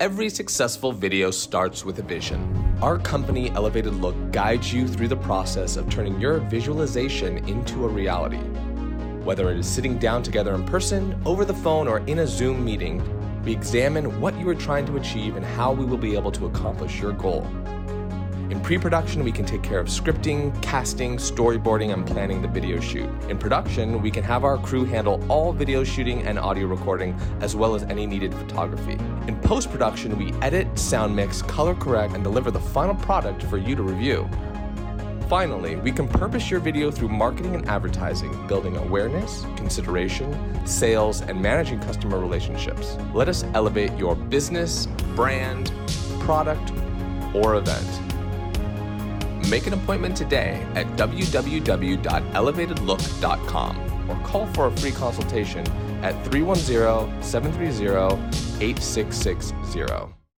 Every successful video starts with a vision. Our company, Elevated Look, guides you through the process of turning your visualization into a reality. Whether it is sitting down together in person, over the phone, or in a Zoom meeting, we examine what you are trying to achieve and how we will be able to accomplish your goal. In pre production, we can take care of scripting, casting, storyboarding, and planning the video shoot. In production, we can have our crew handle all video shooting and audio recording, as well as any needed photography. In post production, we edit, sound mix, color correct, and deliver the final product for you to review. Finally, we can purpose your video through marketing and advertising, building awareness, consideration, sales, and managing customer relationships. Let us elevate your business, brand, product, or event. Make an appointment today at www.elevatedlook.com or call for a free consultation at 310 730 8660.